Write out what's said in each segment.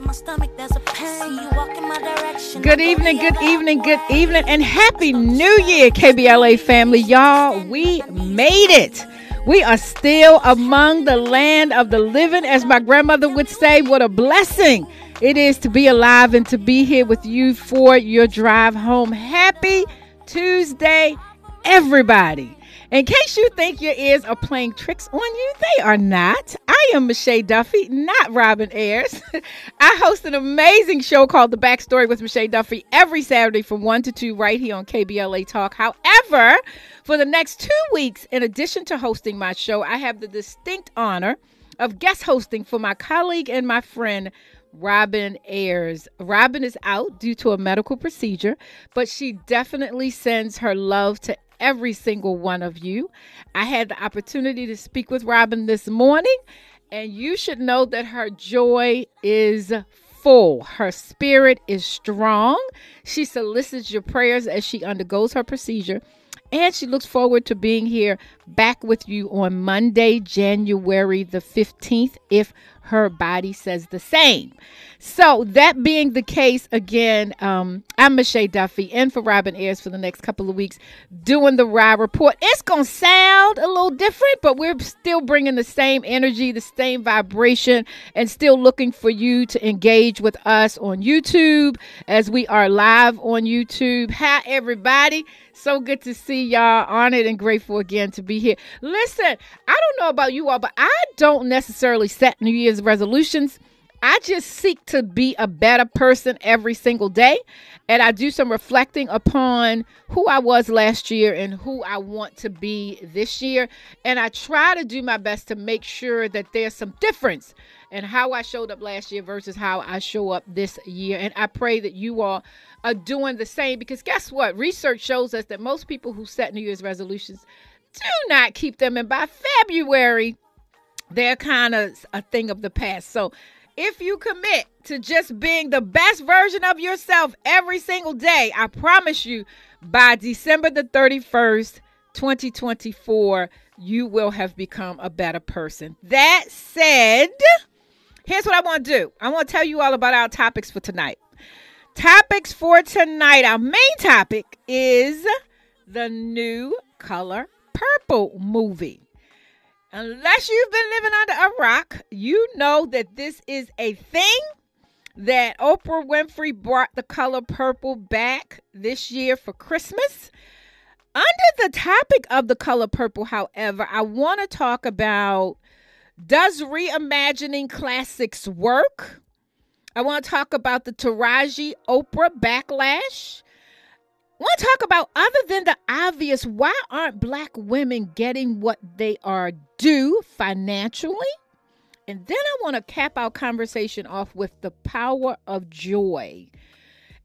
In my stomach, there's a pain. You walk in my direction. Good evening, good evening, good evening, and happy new year, KBLA family. Y'all, we made it. We are still among the land of the living, as my grandmother would say. What a blessing it is to be alive and to be here with you for your drive home. Happy Tuesday, everybody. In case you think your ears are playing tricks on you, they are not. I am Mischa Duffie, not Robin Ayers. I host an amazing show called The Backstory with Mischa Duffie every Saturday from 1 to 2 right here on KBLA Talk. However, for the next two weeks, in addition to hosting my show, I have the distinct honor of guest hosting for my colleague and my friend, Robin Ayers. Robin is out due to a medical procedure, but she definitely sends her love to every single one of you. I had the opportunity to speak with Robin this morning, and you should know that her joy is full. Her spirit is strong. She solicits your prayers as she undergoes her procedure. And she looks forward to being here back with you on Monday, January the 15th, if her body says the same. So, that being the case, again, um, I'm Mischa Duffie in for Robin Ayers for the next couple of weeks doing the Rye Report. It's going to sound a little different, but we're still bringing the same energy, the same vibration, and still looking for you to engage with us on YouTube as we are live on YouTube. Hi, everybody. So good to see y'all. Honored and grateful again to be here. Listen, I don't know about you all, but I don't necessarily set New Year's resolutions. I just seek to be a better person every single day. And I do some reflecting upon who I was last year and who I want to be this year. And I try to do my best to make sure that there's some difference in how I showed up last year versus how I show up this year. And I pray that you all are doing the same because guess what? Research shows us that most people who set New Year's resolutions do not keep them. And by February, they're kind of a thing of the past. So if you commit to just being the best version of yourself every single day, I promise you by December the 31st, 2024, you will have become a better person. That said, here's what I want to do I want to tell you all about our topics for tonight. Topics for tonight. Our main topic is the new color purple movie. Unless you've been living under a rock, you know that this is a thing that Oprah Winfrey brought the color purple back this year for Christmas. Under the topic of the color purple, however, I want to talk about does reimagining classics work? I want to talk about the Taraji Oprah backlash. Want to talk about other than the obvious, why aren't black women getting what they are due financially? And then I want to cap our conversation off with the power of joy.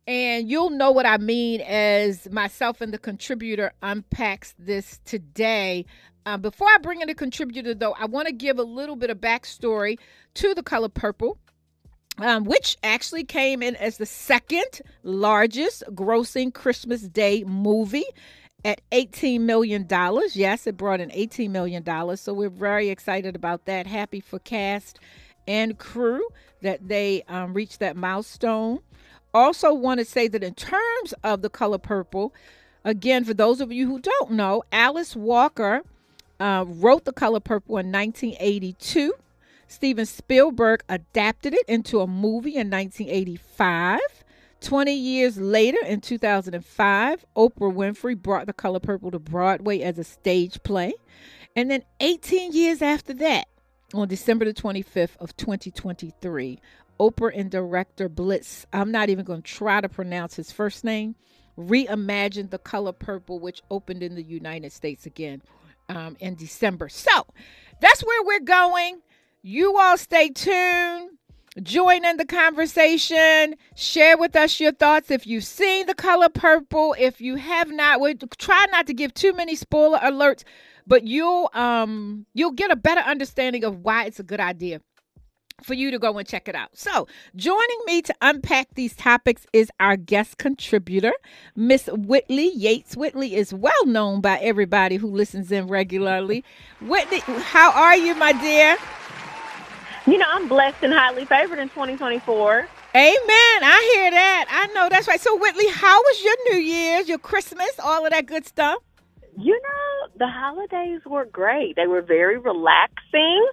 And you'll know what I mean as myself and the contributor unpacks this today. Uh, before I bring in the contributor, though, I want to give a little bit of backstory to the color purple um, which actually came in as the second largest grossing Christmas Day movie at $18 million. Yes, it brought in $18 million. So we're very excited about that. Happy for cast and crew that they um, reached that milestone. Also, want to say that in terms of the color purple, again, for those of you who don't know, Alice Walker uh, wrote the color purple in 1982. Steven Spielberg adapted it into a movie in 1985. 20 years later, in 2005, Oprah Winfrey brought The Color Purple to Broadway as a stage play. And then 18 years after that, on December the 25th of 2023, Oprah and director Blitz, I'm not even going to try to pronounce his first name, reimagined The Color Purple, which opened in the United States again um, in December. So that's where we're going. You all stay tuned. Join in the conversation. Share with us your thoughts. If you've seen the color purple, if you have not, we try not to give too many spoiler alerts, but you'll um you'll get a better understanding of why it's a good idea for you to go and check it out. So, joining me to unpack these topics is our guest contributor, Miss Whitley Yates. Whitley is well known by everybody who listens in regularly. Whitley, how are you, my dear? You know, I'm blessed and highly favored in 2024. Amen. I hear that. I know that's right. So, Whitley, how was your New Year's, your Christmas, all of that good stuff? You know, the holidays were great. They were very relaxing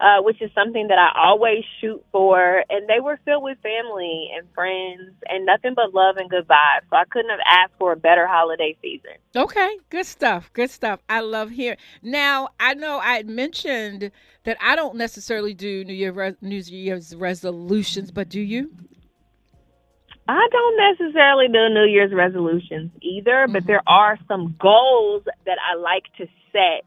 uh, which is something that I always shoot for. And they were filled with family and friends and nothing but love and good vibes. So I couldn't have asked for a better holiday season. Okay, good stuff. Good stuff. I love hearing. Now, I know I had mentioned that I don't necessarily do New, Year New Year's resolutions, but do you? I don't necessarily do New Year's resolutions either, mm-hmm. but there are some goals that I like to set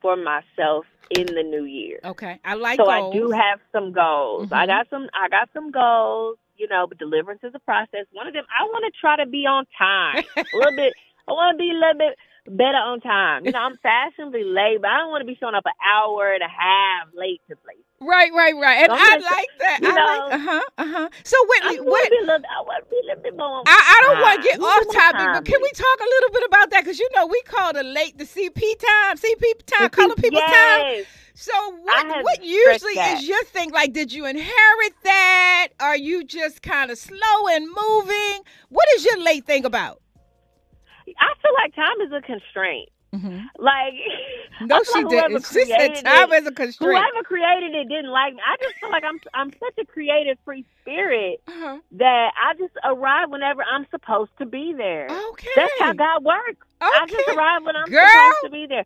for myself in the new year. Okay, I like. So goals. I do have some goals. Mm-hmm. I got some. I got some goals. You know, but deliverance is a process. One of them, I want to try to be on time a little bit. I want to be a little bit better on time. You know, I'm fashionably late, but I don't want to be showing up an hour and a half late to places. Right, right, right. And so I like that. You I know, like, uh-huh, uh-huh. So Whitley, what? Little, I want to be a little bit more. I, I don't want to get off topic, but can we talk a little bit about that? Because you know we call the late the CP time, CP time, color people yes. time. So what what usually is your thing? Like, did you inherit that? Are you just kind of slow and moving? What is your late thing about? I feel like time is a constraint. Mm-hmm. Like, no, she like didn't. She said time it, is a constraint. Whoever created it didn't like me. I just feel like I'm I'm such a creative, free spirit uh-huh. that I just arrive whenever I'm supposed to be there. Okay, that's how God works. Okay. I just arrive when I'm Girl. supposed to be there.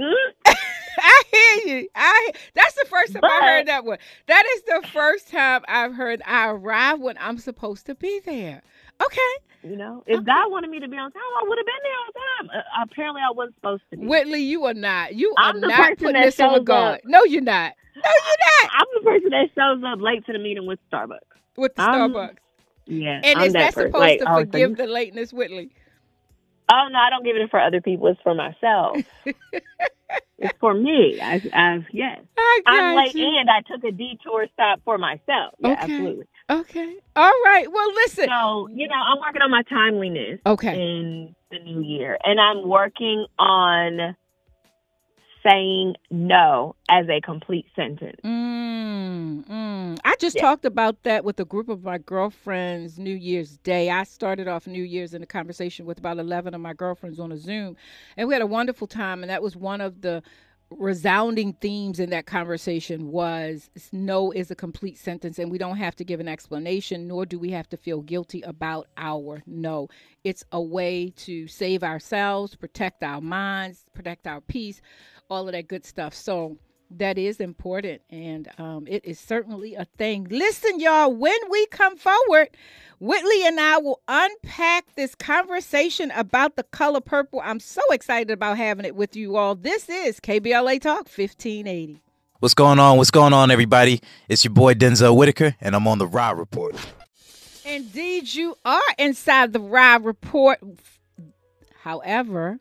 Mm? I hear you. I that's the first time but, I heard that one. That is the first time I've heard I arrive when I'm supposed to be there. Okay. You know, if okay. God wanted me to be on time, I would have been there on time. Uh, apparently, I wasn't supposed to be. Whitley, you are not. You I'm are not putting this on God. No, you're not. No, you're not. I'm the person that shows up late to the meeting with Starbucks. With the I'm, Starbucks. Yeah. And I'm is that, that supposed like, to forgive the lateness, Whitley? Oh no, I don't give it for other people. It's for myself. it's for me. I, I yes. I am late, you. and I took a detour stop for myself. Yeah, okay. absolutely. Okay. All right. Well, listen. So you know, I'm working on my timeliness. Okay. In the new year, and I'm working on saying no as a complete sentence. Mm, mm. I just yeah. talked about that with a group of my girlfriends New Year's Day. I started off New Year's in a conversation with about 11 of my girlfriends on a Zoom, and we had a wonderful time. And that was one of the resounding themes in that conversation was no is a complete sentence and we don't have to give an explanation nor do we have to feel guilty about our no it's a way to save ourselves protect our minds protect our peace all of that good stuff. So that is important and um, it is certainly a thing. Listen, y'all, when we come forward, Whitley and I will unpack this conversation about the color purple. I'm so excited about having it with you all. This is KBLA Talk 1580. What's going on? What's going on, everybody? It's your boy Denzel Whitaker, and I'm on the Rye Report. Indeed, you are inside the Rye Report. However,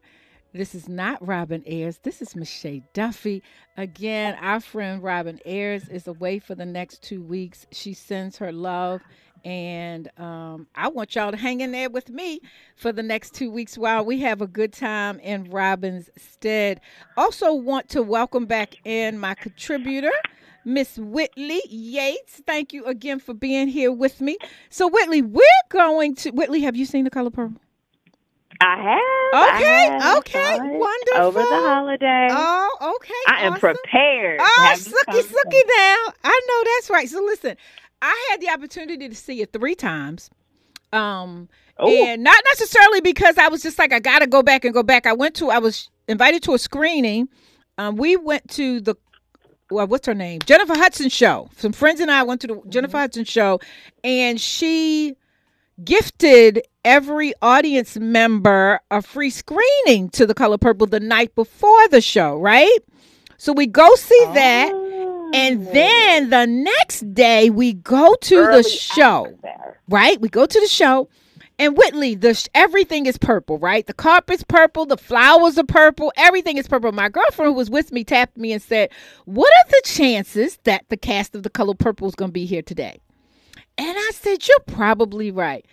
this is not Robin Ayers. This is Mischa Duffie. Again, our friend Robin Ayers is away for the next two weeks. She sends her love. And um, I want y'all to hang in there with me for the next two weeks while we have a good time in Robin's stead. Also, want to welcome back in my contributor, Miss Whitley Yates. Thank you again for being here with me. So, Whitley, we're going to. Whitley, have you seen the color purple? I have. Okay, I have okay, wonderful. Over the holiday. Oh, okay. I awesome. am prepared. Oh, sucky, sucky now. I know that's right. So listen, I had the opportunity to see it three times. Um, Ooh. and not necessarily because I was just like I got to go back and go back. I went to I was invited to a screening. Um, we went to the well, what's her name? Jennifer Hudson show. Some friends and I went to the Jennifer mm-hmm. Hudson show, and she gifted every audience member a free screening to the color purple the night before the show right so we go see that and oh. then the next day we go to Early the show right we go to the show and Whitley, the everything is purple, right? The carpet's purple, the flowers are purple, everything is purple. My girlfriend who was with me tapped me and said, "What are the chances that the cast of the Color Purple is going to be here today?" And I said, You're probably right.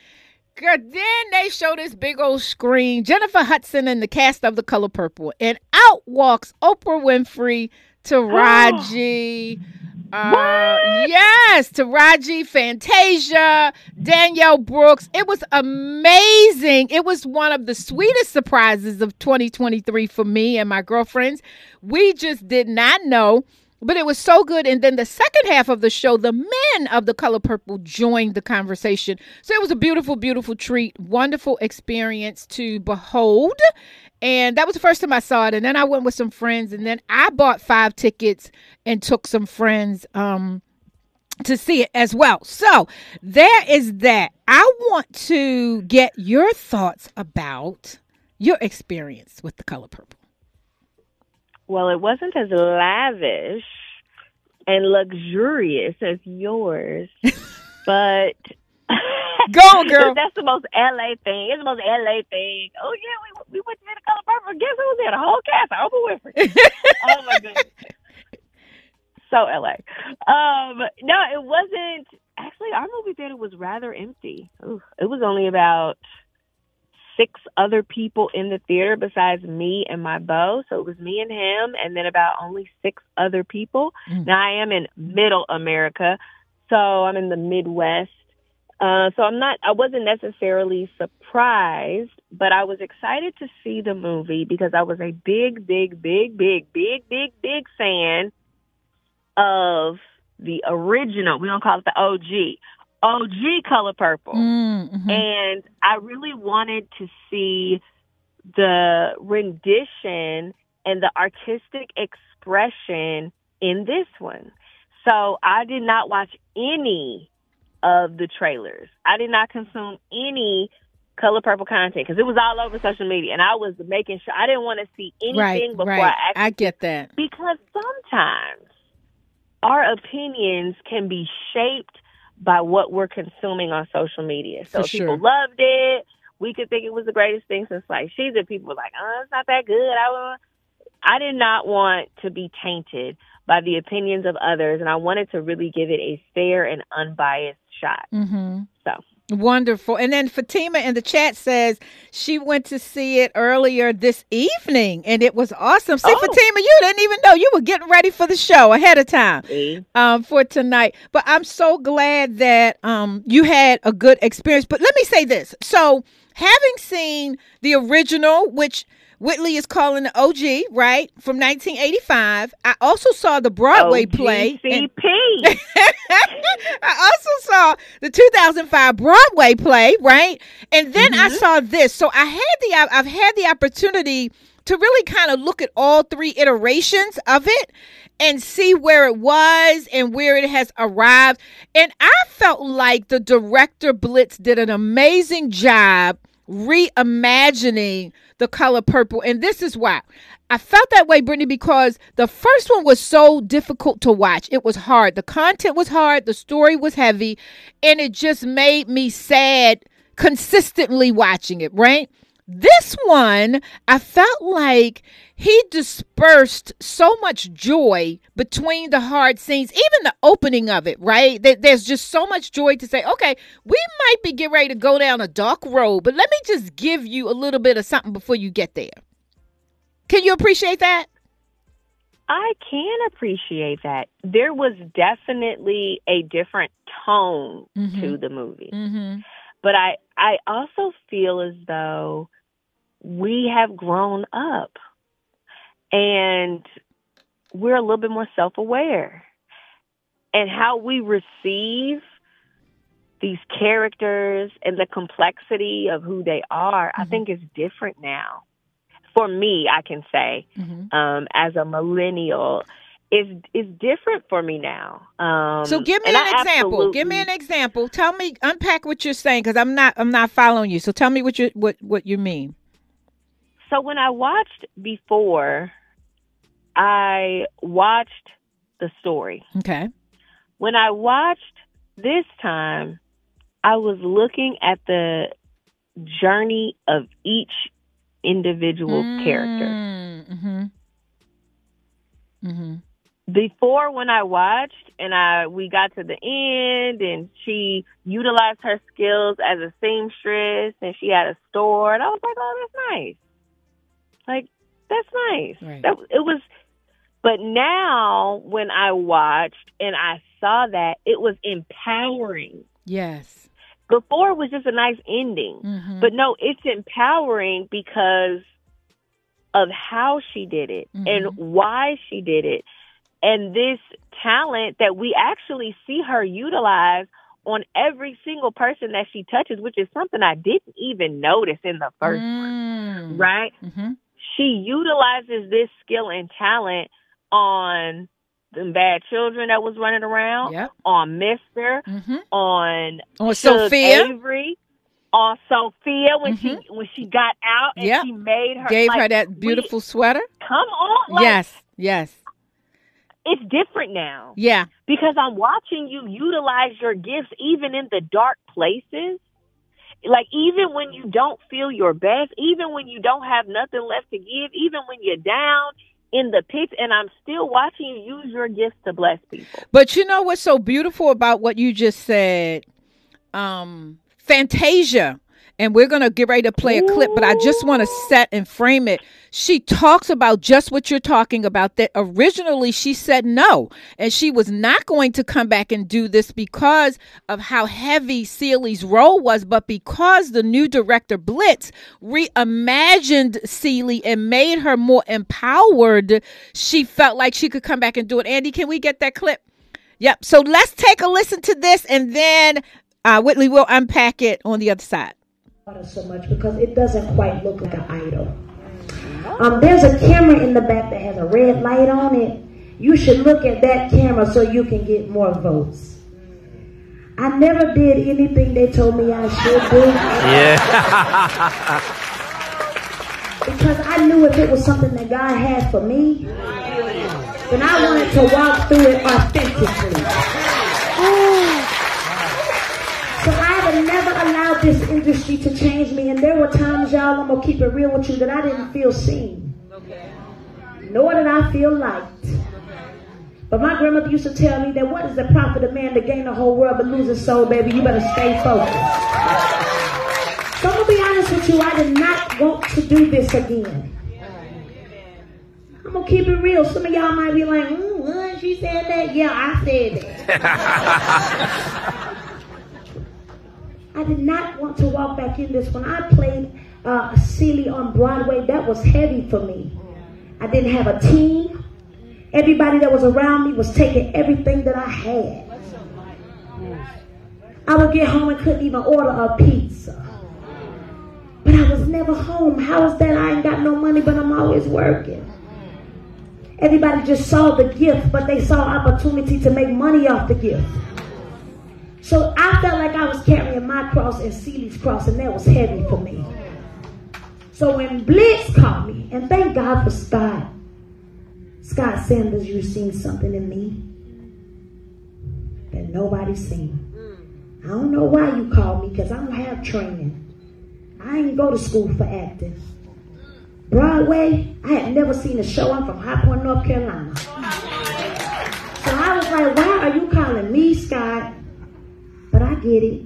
Girl, then they show this big old screen, Jennifer Hudson and the cast of The Color Purple. And out walks Oprah Winfrey, Taraji, Uh, yes, Taraji, Fantasia, Danielle Brooks. It was amazing. It was one of the sweetest surprises of 2023 for me and my girlfriends. We just did not know, but it was so good. And then the second half of the show, the men of the color purple joined the conversation. So it was a beautiful, beautiful treat, wonderful experience to behold. And that was the first time I saw it. And then I went with some friends, and then I bought five tickets and took some friends um, to see it as well. So there is that. I want to get your thoughts about your experience with the color purple. Well, it wasn't as lavish and luxurious as yours, but Go, girl. That's the most LA thing. It's the most LA thing. Oh yeah, we we went to the color purple. Guess who was there? The whole cast. Oprah Winfrey. oh my goodness. So LA. Um, no, it wasn't. Actually, our movie theater was rather empty. Ooh, it was only about six other people in the theater besides me and my beau. So it was me and him, and then about only six other people. Mm. Now I am in Middle America, so I'm in the Midwest. Uh, so I'm not, I wasn't necessarily surprised, but I was excited to see the movie because I was a big, big, big, big, big, big, big fan of the original. We don't call it the OG. OG Color Purple. Mm-hmm. And I really wanted to see the rendition and the artistic expression in this one. So I did not watch any of the trailers. I did not consume any color purple content because it was all over social media and I was making sure I didn't want to see anything right, before right. I actually I get that. because sometimes our opinions can be shaped by what we're consuming on social media. So people loved it. We could think it was the greatest thing since like she's and people were like, oh, it's not that good. I I did not want to be tainted by the opinions of others, and I wanted to really give it a fair and unbiased shot. Mm-hmm. So Wonderful. And then Fatima in the chat says she went to see it earlier this evening and it was awesome. See, Oh. Fatima, you didn't even know you were getting ready for the show ahead of time um, for tonight. But I'm so glad that um, you had a good experience. But let me say this. So, having seen the original, which Whitley is calling the OG, right, from 1985, I also saw the Broadway play. and- OGCP. I also saw the 2005 Broadway play, right? And then I saw this. So I had the I've had the opportunity to really kind of look at all three iterations of it and see where it was and where it has arrived. And I felt like the director Blitz did an amazing job reimagining the color purple. And this is why. I felt that way, Brittany, because the first one was so difficult to watch. It was hard. The content was hard. The story was heavy. And it just made me sad consistently watching it, right? This one, I felt like he dispersed so much joy between the hard scenes, even the opening of it, right? There's just so much joy to say, okay, we might be getting ready to go down a dark road, but let me just give you a little bit of something before you get there. Can you appreciate that? I can appreciate that. There was definitely a different tone to Mhm. the movie. Mm-hmm. But I I also feel as though we have grown up and we're a little bit more self-aware. And how we receive these characters and the complexity of who they are, I Mhm. think is different now. For me, I can say Mm-hmm. um, as a millennial is is different for me now. Um, So give me an I example. Give me an example. Tell me, unpack what you're saying, because I'm not, I'm not following you. So tell me what you, what, what you mean. So when I watched before, I watched the story. Okay. When I watched this time, I was looking at the journey of each individual character. Mm-hmm. Mm-hmm. before when I watched and I we got to the end and she utilized her skills as a seamstress and she had a store and I was like, oh, that's nice. Like that's nice. Right. That it was But now, when I watched and I saw that, it was empowering. Yes. Before it was just a nice ending. Mhm. But no, it's empowering because of how she did it and why she did it. And this talent that we actually see her utilize on every single person that she touches, which is something I didn't even notice in the first one, Mm. right? Mhm. She utilizes this skill and talent on the bad children that was running around, Yep. on Mister, Mhm. on On Sophia Avery, on Sophia when she when she got out and Yep. she made her gave like, her that we- beautiful sweater. come on, like, yes. Yes. it's different now Yeah. because I'm watching you utilize your gifts even in the dark places. Like even when you don't feel your best, even when you don't have nothing left to give, even when you're down in the pits, and I'm still watching you use your gifts to bless people. But you know what's so beautiful about what you just said? Um, Fantasia. And we're going to get ready to play a clip, but I just want to set and frame it. She talks about just what you're talking about. That originally she said no, and she was not going to come back and do this because of how heavy Celie's role was, but because the new director Blitz reimagined Celie and made her more empowered, she felt like she could come back and do it. Andy, can we get that clip? Yep. So let's take a listen to this, and then uh, Whitley will unpack it on the other side. So much because it doesn't quite look like an idol. Um, there's a camera in the back that has a red light on it. You should look at that camera so you can get more votes. I never did anything they told me I should do Yeah. because I knew if it was something that God had for me, then I wanted to walk through it authentically. I have never allowed this industry to change me, and there were times, y'all, I'm gonna keep it real with you, that I didn't feel seen. Nor did I feel liked. But my grandmother used to tell me that what is the profit of man to gain the whole world but lose his soul, baby? You better stay focused. So I'm gonna be honest with you, I did not want to do this again. I'm gonna keep it real. Some of y'all might be like, mm, she said that. Yeah, I said that. I did not want to walk back in this. When I played uh, Celie on Broadway, that was heavy for me. I didn't have a team. Everybody that was around me was taking everything that I had. I would get home and couldn't even order a pizza. But I was never home. How is that? I ain't got no money, but I'm always working. Everybody just saw the gift, but they saw opportunity to make money off the gift. So I felt like I was carrying my cross and Celie's cross, and that was heavy for me. So when Blitz called me, and thank God for Scott, Scott Sanders, you've seen something in me that nobody's seen. I don't know why you called me, because I don't have training. I didn't go to school for acting. Broadway, I had never seen a show. I'm from High Point, North Carolina. So I was like, why are you calling me, Scott? Get it.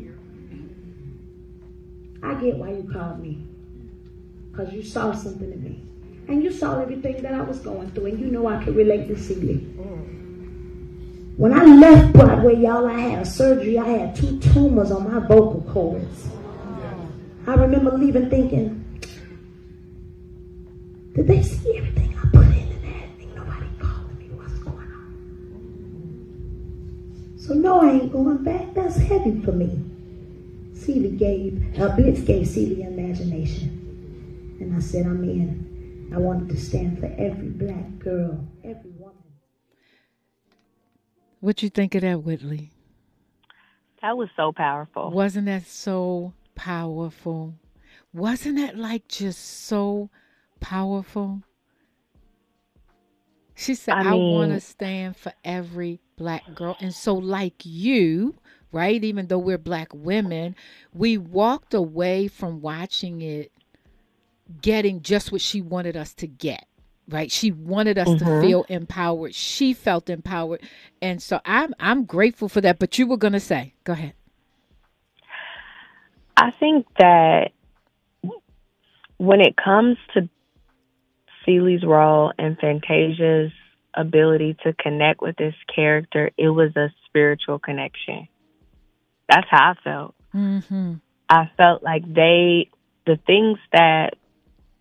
I get why you called me. Because you saw something in me. And you saw everything that I was going through. And you know I could relate to Celie. When I left Broadway, y'all, I had a surgery. I had two tumors on my vocal cords. I remember leaving thinking, did they see everything I put So no, I ain't going back. That's heavy for me. Celie gave, uh, Blitz gave Celie imagination. And I said, I'm in. I wanted to stand for every black girl, every woman. What you think of that, Whitley? That was so powerful. Wasn't that so powerful? Wasn't that like just so powerful? She said, I I, want to stand for every black girl. And so, like you, right, even though we're black women, we walked away from watching it getting just what she wanted us to get. Right, she wanted us to mm-hmm. feel empowered. She felt empowered, and so I'm I'm grateful for that. But you were gonna say, go ahead. I think that when it comes to Celie's role and Fantasia's ability to connect with this character, it was a spiritual connection. That's how I felt. Mm-hmm. I felt like they, the things that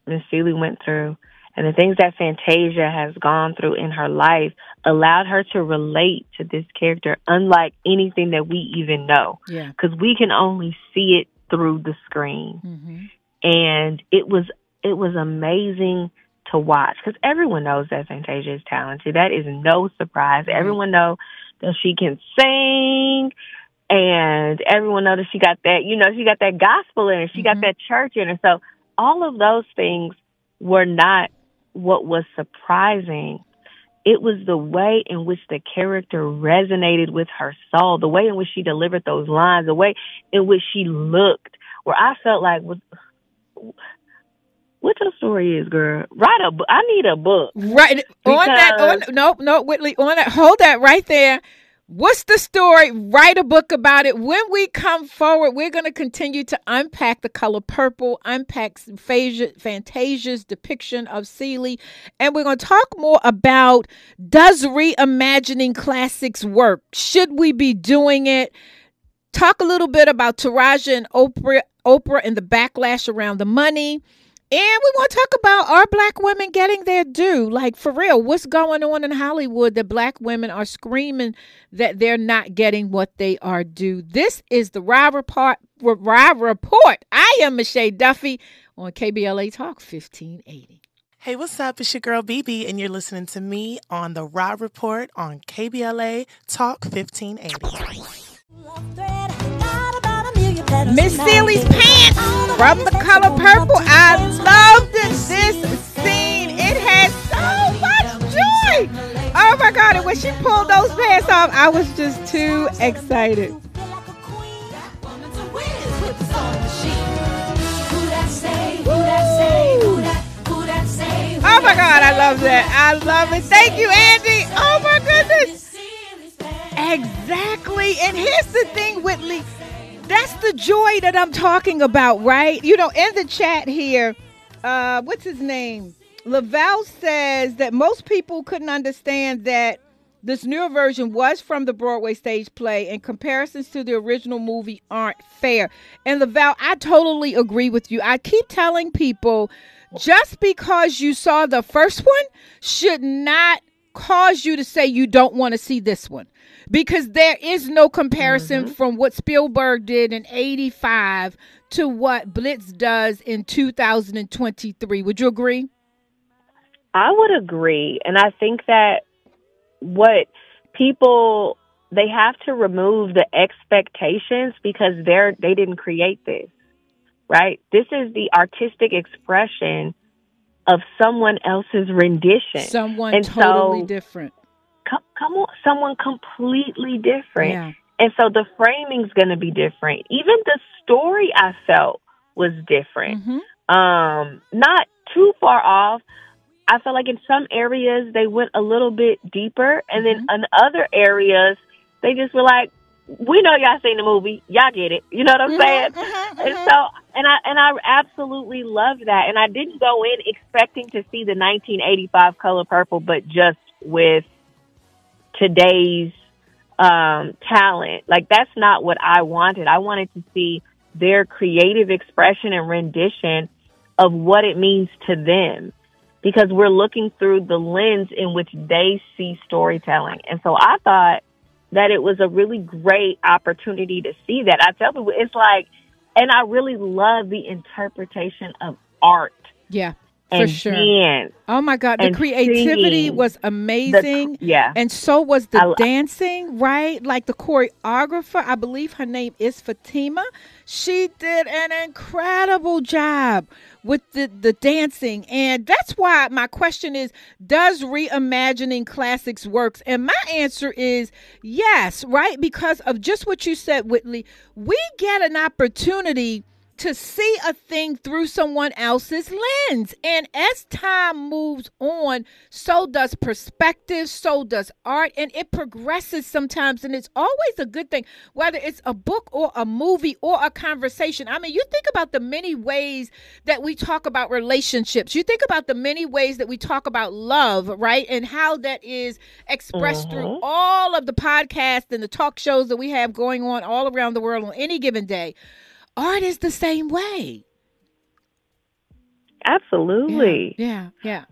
Miss Celie went through and the things that Fantasia has gone through in her life allowed her to relate to this character unlike anything that we even know. Yeah. Because we can only see it through the screen. Mm-hmm. And it was, it was amazing to watch because everyone knows that Fantasia is talented. That is no surprise. Right. Everyone know that she can sing and everyone know that she got that, you know, she got that gospel in her. She Mhm. got that church in her. So all of those things were not what was surprising. It was the way in which the character resonated with her soul, the way in which she delivered those lines, the way in which she looked, where I felt like, was, what your story is, girl? Write a book. I need a book. Right on that. On, no, no, Whitley. On that. Hold that right there. What's the story? Write a book about it. When we come forward, we're going to continue to unpack the color purple, unpack Fantasia, Fantasia's depiction of Celie, and we're going to talk more about does reimagining classics work? Should we be doing it? Talk a little bit about Taraji and Oprah, Oprah and the backlash around the money. And we want to talk about are black women getting their due? Like for real, what's going on in Hollywood that black women are screaming that they're not getting what they are due? This is the Raw Report. Raw Report. I am Mischa Duffie on KBLA Talk 1580. Hey, what's up? It's your girl BB, and you're listening to me on the Raw Report on KBLA Talk 1580. Miss Celie's pants from the color purple. I loved this scene. It had so much joy. Oh my God. And when she pulled those pants off, I was just too excited. Oh my God, I love that. I love it. Thank you, Andy. Oh my goodness. Exactly. And here's the thing, Whitley. That's the joy that I'm talking about, right? You know, in the chat here, uh, what's his name? Lavelle says that most people couldn't understand that this newer version was from the Broadway stage play and comparisons to the original movie aren't fair. And Lavelle, I totally agree with you. I keep telling people just because you saw the first one should not cause you to say you don't want to see this one because there is no comparison mm-hmm. from what Spielberg did in 85 to what Blitz does in 2023. Would you agree? I would agree. And I think that what people they have to remove the expectations because they're they didn't create this. Right? This is the artistic expression of someone else's rendition. Someone And totally so- different. Come, come on, someone completely different. Yeah. And so the framing's going to be different. Even the story I felt was different. Mhm. Um, not too far off. I felt like in some areas they went a little bit deeper, and then in other areas they just were like, "We know y'all seen the movie, y'all get it." You know what I'm saying? And so, and I and I absolutely love that. And I didn't go in expecting to see the 1985 Color Purple, but just with today's um, talent. Like that's not what I wanted. I wanted to see their creative expression and rendition of what it means to them because we're looking through the lens in which they see storytelling. And so I thought that it was a really great opportunity to see that. I tell people it's like, and I really love the interpretation of art Yeah, for sure. dance. Oh my God, the creativity singing. was The- amazing. yeah. And so was the I dancing, right? Like the choreographer, I believe her name is Fatima. She did an incredible job with the, the dancing. And that's why my question is Does reimagining classics works? And my answer is yes, right? Because of just what you said, Whitley. We get an opportunity to see a thing through someone else's lens. And as time moves on, so does perspective, so does art, and it progresses sometimes. And it's always a good thing, whether it's a book or a movie or a conversation. I mean, you think about the many ways that we talk about relationships, you think about the many ways that we talk about love, right? And how that is expressed through Mhm. all of the podcasts and the talk shows that we have going on all around the world on any given day. Art is the same way. Absolutely. Yeah, yeah.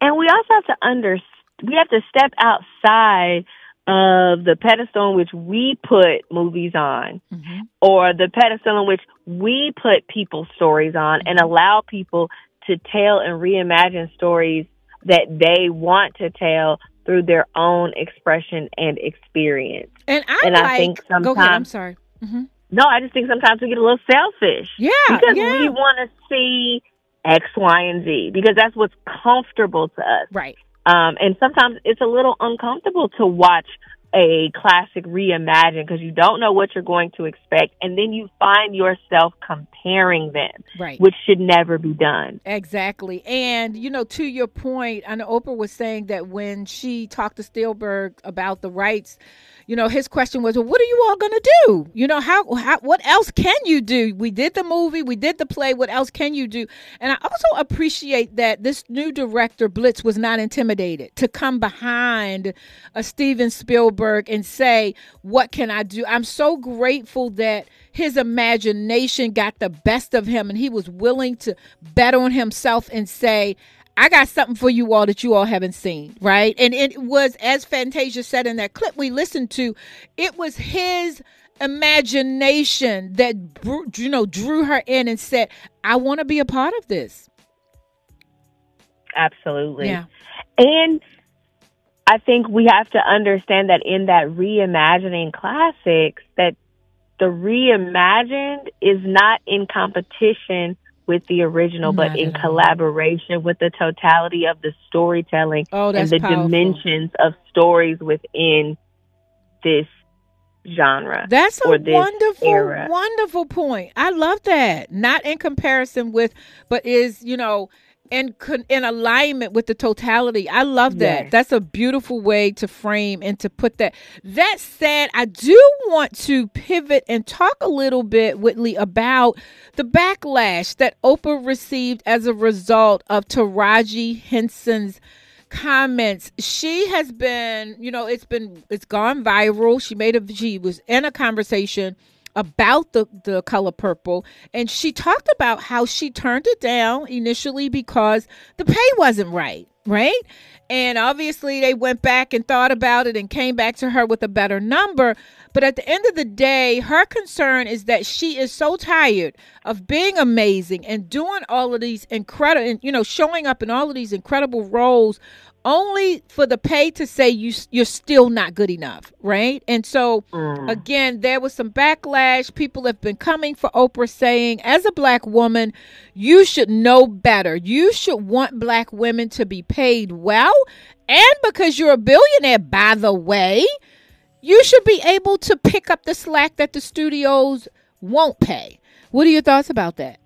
And we also have to under we have to step outside of the pedestal in which we put movies on hmm or the pedestal in which we put people's stories on and allow people to tell and reimagine stories that they want to tell through their own expression and experience. And I And like. I think go ahead. I'm sometimes- sorry. hmm No, I just think sometimes we get a little selfish. Yeah, because yeah. we want to see X, Y, and Z because that's what's comfortable to us. Right. Um, and sometimes it's a little uncomfortable to watch a classic reimagined because you don't know what you're going to expect, and then you find yourself comparing them, Right. which should never be done. Exactly. And, you know, to your point, I know Oprah was saying that when she talked to Spielberg about the rights, you know, his question was, well, what are you all going to do? You know, how, how, what else can you do? We did the movie, we did the play. What else can you do? And I also appreciate that this new director, Blitz, was not intimidated to come behind a Steven Spielberg and say, what can I do? I'm so grateful that his imagination got the best of him and he was willing to bet on himself and say, I got something for you all that you all haven't seen, right? And it was, as Fantasia said in that clip we listened to, it was his imagination that you know drew her in and said, "I want to be a part of this." Absolutely. Yeah, And I think we have to understand that in that reimagining classics, that the reimagined is not in competition with the original, but in collaboration with the totality of the storytelling Oh, and the powerful. dimensions of stories within this genre. That's a wonderful, era. wonderful point. I love that. Not in comparison with, but is you know in in alignment with the totality. I love that. Yes. That's a beautiful way to frame and to put that. That said, I do want to pivot and talk a little bit, Whitley, about the backlash that Oprah received as a result of Taraji Henson's comments she has been you know it's been it's gone viral she made a she was in a conversation about the the color purple and she talked about how she turned it down initially because the pay wasn't right right? And obviously they went back and thought about it and came back to her with a better number but at the end of the day her concern is that she is so tired of being amazing and doing all of these incredible you know showing up in all of these incredible roles only for the pay to say you you're still not good enough right? And so Mm. again there was some backlash. People have been coming for oprah saying as a black woman you should know better. You should want black women to be paid well. And because you're a billionaire by the way you should be able to pick up the slack that the studios won't pay. What are your thoughts about that?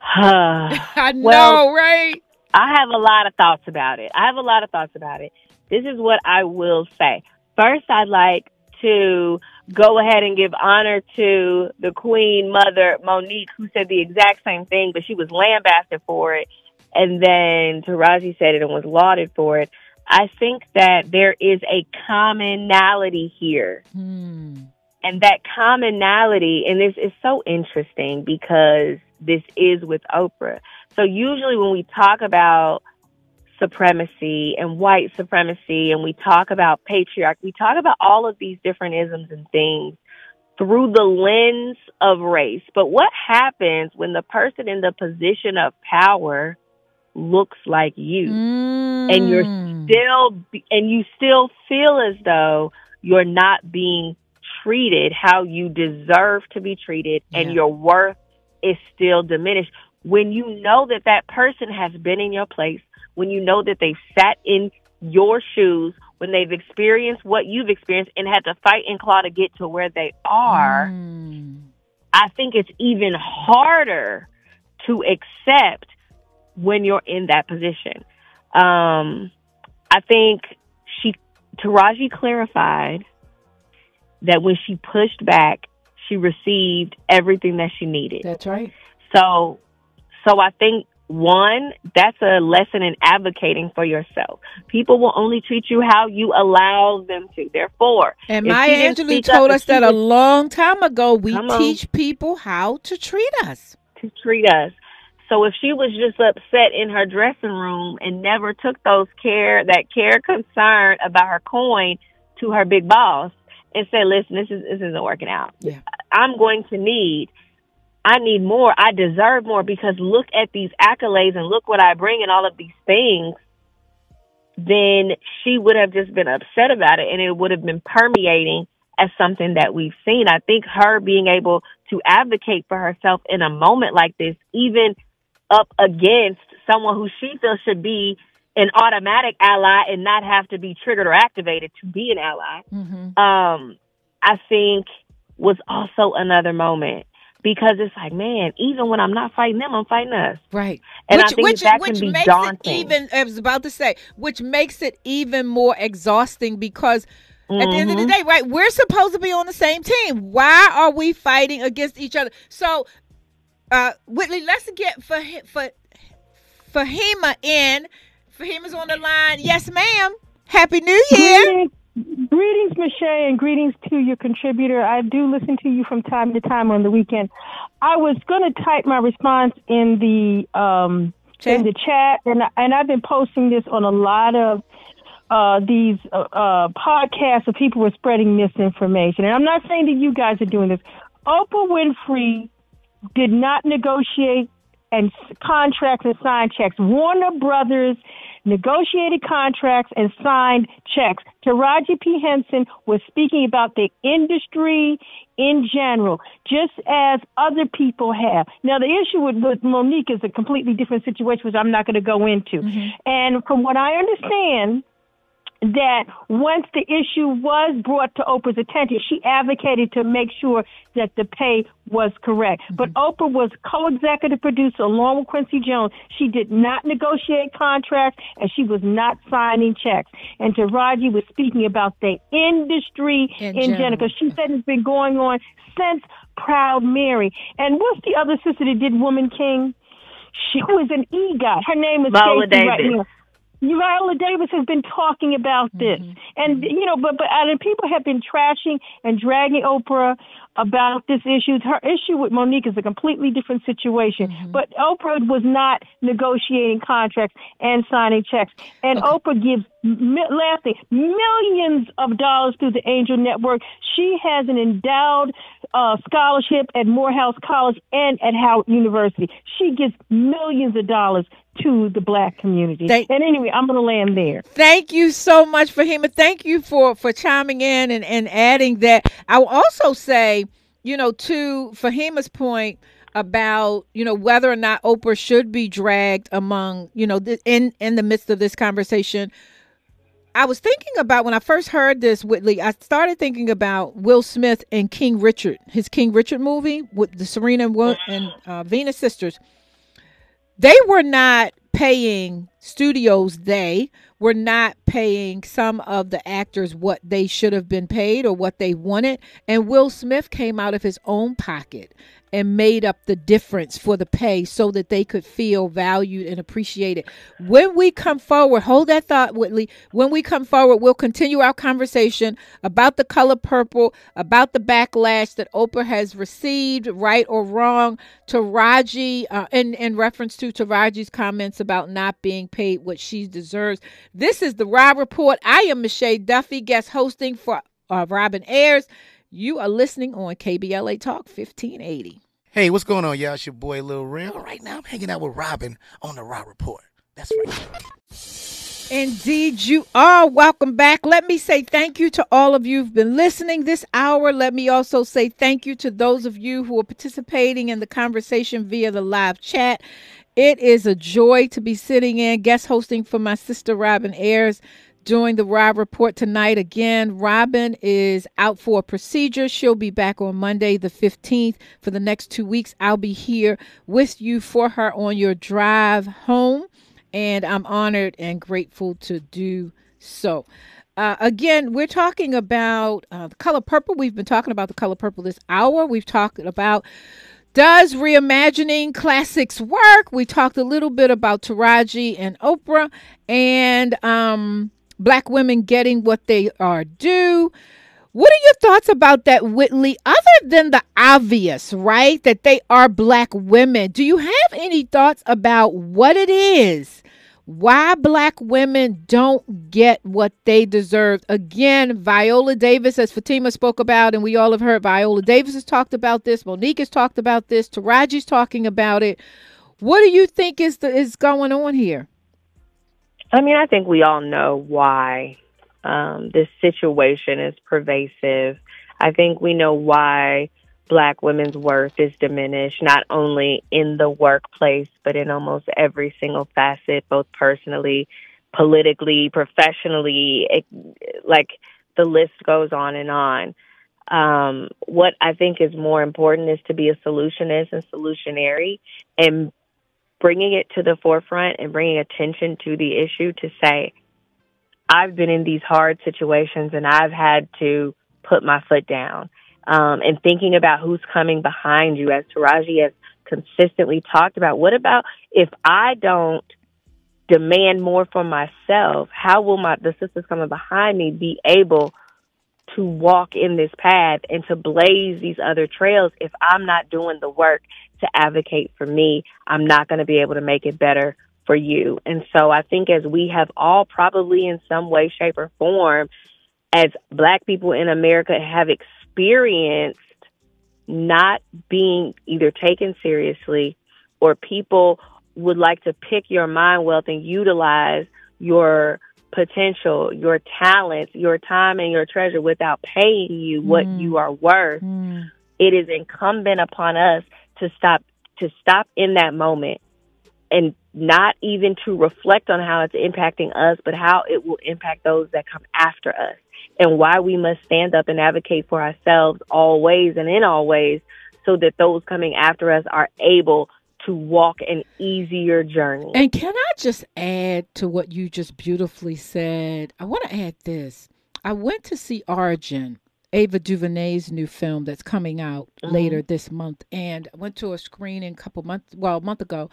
I Well, know right I have a lot of thoughts about it. I have a lot of thoughts about it. This is what I will say. First, I'd like to go ahead and give honor to the Queen Mother Mo'Nique, who said the exact same thing, but she was lambasted for it. And then Taraji said it and was lauded for it. I think that there is a commonality here. Hmm. And that commonality, and this is so interesting because this is with Oprah. So usually when we talk about supremacy and white supremacy and we talk about patriarchy, we talk about all of these different isms and things through the lens of race. But what happens when the person in the position of power looks like you? and you're Mm. still and you still feel as though you're not being treated how you deserve to be treated and Yeah. your worth is still diminished when you know that that person has been in your place when you know that they've sat in your shoes when they've experienced what you've experienced and had to fight and claw to get to where they are Mm. I think it's even harder to accept when you're in that position. Um, I think she Taraji clarified that when she pushed back, she received everything that she needed. That's right. So, so I think one, that's a lesson in advocating for yourself. People will only treat you how you allow them to. Therefore, And Maya Angelou told us that a long time ago. We Come on. teach people how to treat us. to treat us. So if she was just upset in her dressing room and never took those care, that care concern about her coin to her big boss and said, listen, this is, this isn't working out. Yeah. I'm going to need, I need more. I deserve more because look at these accolades and look what I bring and all of these things. Then she would have just been upset about it and it would have been permeating as something that we've seen. I think her being able to advocate for herself in a moment like this, even up against someone who she feels should be an automatic ally and not have to be triggered or activated to be an ally, Mm-hmm. um, I think was also another moment because it's like, man, even when I'm not fighting them, I'm fighting us. Right. And I which think which, that which can be makes daunting. it even I was about to say, which makes it even more exhausting because at the end of the Mhm. day, right, we're supposed to be on the same team. Why are we fighting against each other? So uh Whitley, let's get for for Fahima in. Fahima's on the line. Yes, ma'am. Happy New Year. Greetings, Michelle, and greetings to your contributor. I do listen to you from time to time on the weekend. I was going to type my response in the um, Chat. in the chat, and and I've been posting this on a lot of uh, these uh, uh, podcasts of people were spreading misinformation. And I'm not saying that you guys are doing this. Oprah Winfrey did not negotiate and contracts and sign checks. Warner Brothers negotiated contracts and signed checks. Taraji P. Henson was speaking about the industry in general, just as other people have. Now, the issue with, with Mo'Nique is a completely different situation, which I'm not going to go into. Mm-hmm. And from what I understand, that once the issue was brought to Oprah's attention, she advocated to make sure that the pay was correct. Mm-hmm. But Oprah was co-executive producer along with Quincy Jones. She did not negotiate contracts and she was not signing checks. And Taraji was speaking about the industry In in, general. general. She said it's been going on since Proud Mary. And what's the other sister that did Woman King? She was an EGOT. Her name is Viola Stacey right Davis. now. Viola Davis has been talking about this, mm-hmm. and mm-hmm. you know, but but uh, and people have been trashing and dragging Oprah about this issue. Her issue with Mo'Nique is a completely different situation. Mm-hmm. But Oprah was not negotiating contracts and signing checks, and Oprah gives lastly millions of dollars through the Angel Network. She has an endowed uh, scholarship at Morehouse College and at Howard University. She gives millions of dollars to the black community. Thank- and anyway, I'm going to land there. Thank you so much, Fahima. Thank you for for chiming in and, and adding that. I will also say, you know, to Fahima's point about you know whether or not Oprah should be dragged among you know th- in in the midst of this conversation. I was thinking about when I first heard this, Whitley. I started thinking about Will Smith and King Richard, his King Richard movie with the Serena and, Will, and uh, Venus sisters they were not paying studios they were not paying some of the actors what they should have been paid or what they wanted. And will smith came out of his own pocket and made up the difference for the pay so that they could feel valued and appreciated when we come forward hold that thought whitley when we come forward we'll continue our conversation about the color purple about the backlash that oprah has received right or wrong Taraji, uh, in, in reference to Taraji's comments about not being paid what she deserves. This is the Rob Report. I am Mischa Duffie, guest hosting for uh, Robin Ayers. You are listening on KBLA Talk 1580. Hey, what's going on, y'all? It's your boy Lil Rel. Right now, I'm hanging out with Robin on the Raw Report. That's right. Indeed, you are. Welcome back. Let me say thank you to all of you who've been listening this hour. Let me also say thank you to those of you who are participating in the conversation via the live chat. It is a joy to be sitting in guest hosting for my sister Robin Ayers. Doing the Rob Report tonight. Again, Robin is out for a procedure. She'll be back on Monday, the 15th. For the next two weeks, I'll be here with you for her on your drive home. And I'm honored and grateful to do so. Uh, again, we're talking about uh, the color purple. We've been talking about the color purple this hour. We've talked about does reimagining classics work? We talked a little bit about Taraji and Oprah and um, black women getting what they are due. What are your thoughts about that, Whitley? Other than the obvious, right, that they are black women, do you have any thoughts about what it is? Why black women don't get what they deserve. Again, Viola Davis, as Fatima spoke about, and we all have heard Viola Davis has talked about this, Mo'Nique has talked about this, Taraji's talking about it. What do you think is the, is going on here? I mean, I think we all know why um, this situation is pervasive. I think we know why black women's worth is diminished, not only in the workplace, but in almost every single facet, both personally, politically, professionally. It, like the list goes on and on. Um, what I think is more important is to be a solutionist and solutionary and bringing it to the forefront and bringing attention to the issue to say, I've been in these hard situations and I've had to put my foot down. Um, and thinking about who's coming behind you, as Taraji has consistently talked about. What about if I don't demand more for myself? How will my the sisters coming behind me be able to walk in this path and to blaze these other trails if I'm not doing the work to advocate for me, I'm not going to be able to make it better for you. And so I think as we have all probably in some way, shape, or form, as black people in America have experienced not being either taken seriously or people would like to pick your mind wealth and utilize your potential, your talents, your time, and your treasure without paying you what Mm. you are worth. Mm. It is incumbent upon us to stop to stop in that moment and not even to reflect on how it's impacting us, but how it will impact those that come after us and why we must stand up and advocate for ourselves always and in all ways so that those coming after us are able to walk an easier journey. And can I just add to what you just beautifully said? I want to add this. I went to see Origin, Ava DuVernay's new film that's coming out Mhm. later this month, and I went to a screening a couple months, well, a month ago.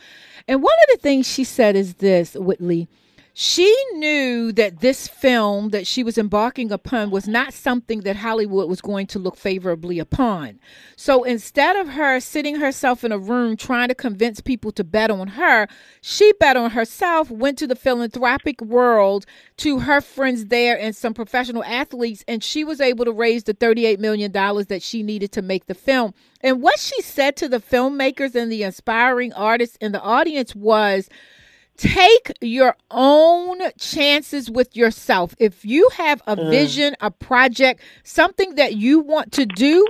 And one of the things she said is this, Whitley. She knew that this film that she was embarking upon was not something that Hollywood was going to look favorably upon. So instead of her sitting herself in a room trying to convince people to bet on her, she bet on herself, went to the philanthropic world to her friends there and some professional athletes, and she was able to raise the $38 million that she needed to make the film. And what she said to the filmmakers and the inspiring artists in the audience was, take your own chances with yourself. If you have a mm-hmm. vision, a project, something that you want to do,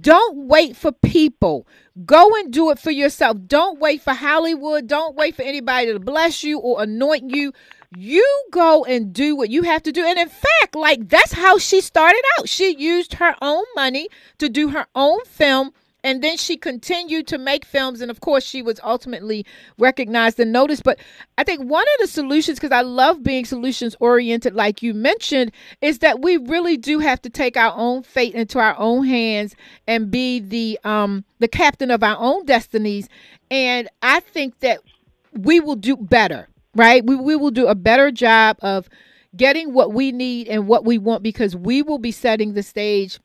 don't wait for people. Go and do it for yourself. Don't wait for Hollywood. Don't wait for anybody to bless you or anoint you. You go and do what you have to do. And in fact, like that's how she started out. She used her own money to do her own film and then she continued to make films and of course she was ultimately recognized and noticed. But i think one of the solutions because i love being solutions oriented like you mentioned is that we really do have to take our own fate into our own hands and be the um the captain of our own destinies. And i think that we will do better right? We, we will do a better job of getting what we need and what we want because we will be setting the stage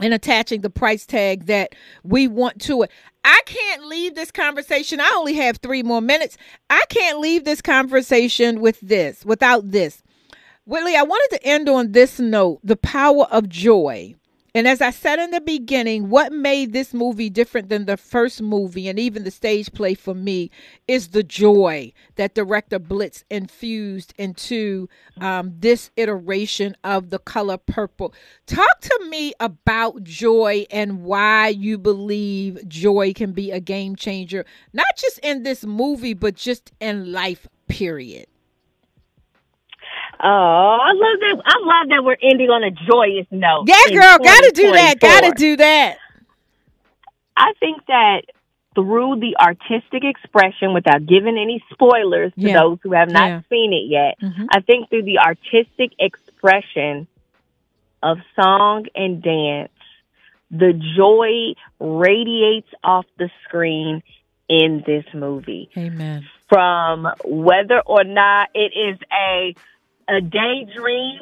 and attaching the price tag that we want to it. I can't leave this conversation. I only have three more minutes. I can't leave this conversation with this, without this. Whitley, I wanted to end on this note the power of joy. And as I said in the beginning, what made this movie different than the first movie and even the stage play for me is the joy that director Blitz infused into um, this iteration of the color purple. Talk to me about joy and why you believe joy can be a game changer, not just in this movie, but just in life, period. Oh, I love that. I love that we're ending on a joyous note. Yeah, girl, gotta do that. Gotta do that. I think that through the artistic expression, without giving any spoilers to Yeah. those who have not Yeah. seen it yet, Mhm. I think through the artistic expression of song and dance, the joy radiates off the screen in this movie. Amen. From whether or not it is a a daydream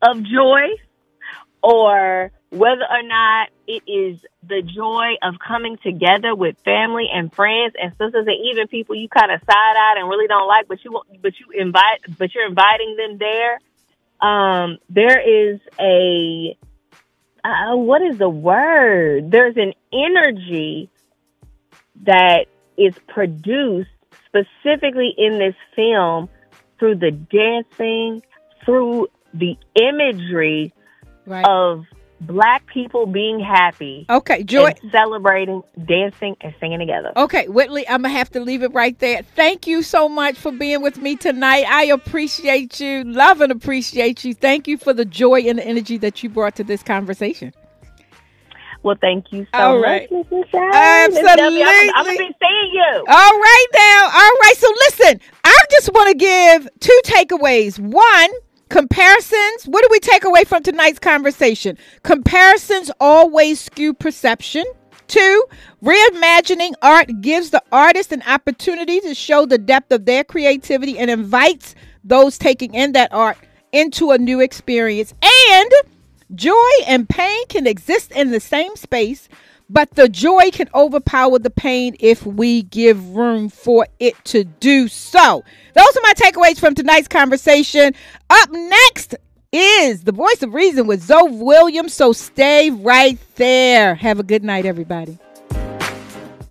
of joy or whether or not it is the joy of coming together with family and friends and sisters and even people you kind of side eyed and really don't like, but you but you invite but you're inviting them there. Um, there is a uh, what is the word? There's an energy that is produced specifically in this film through the dancing, through the imagery Right. of black people being happy Okay, Joy. celebrating, dancing, and singing together. Okay, Whitley, I'm gonna have to leave it right there. Thank you so much for being with me tonight. I appreciate you, love and appreciate you. Thank you for the joy and the energy that you brought to this conversation. Well, thank you so All much, right. Miss Michelle. Absolutely. Miss W. I'm, I'm gonna be seeing you. All right now. All right. So listen, I just want to give two takeaways. One, comparisons. What do we take away from tonight's conversation? Comparisons always skew perception. Two, reimagining art gives the artist an opportunity to show the depth of their creativity and invites those taking in that art into a new experience. And joy and pain can exist in the same space, but the joy can overpower the pain if we give room for it to do so. Those are my takeaways from tonight's conversation. Up next is the voice of reason with Zoe Williams. So stay right there. Have a good night, everybody.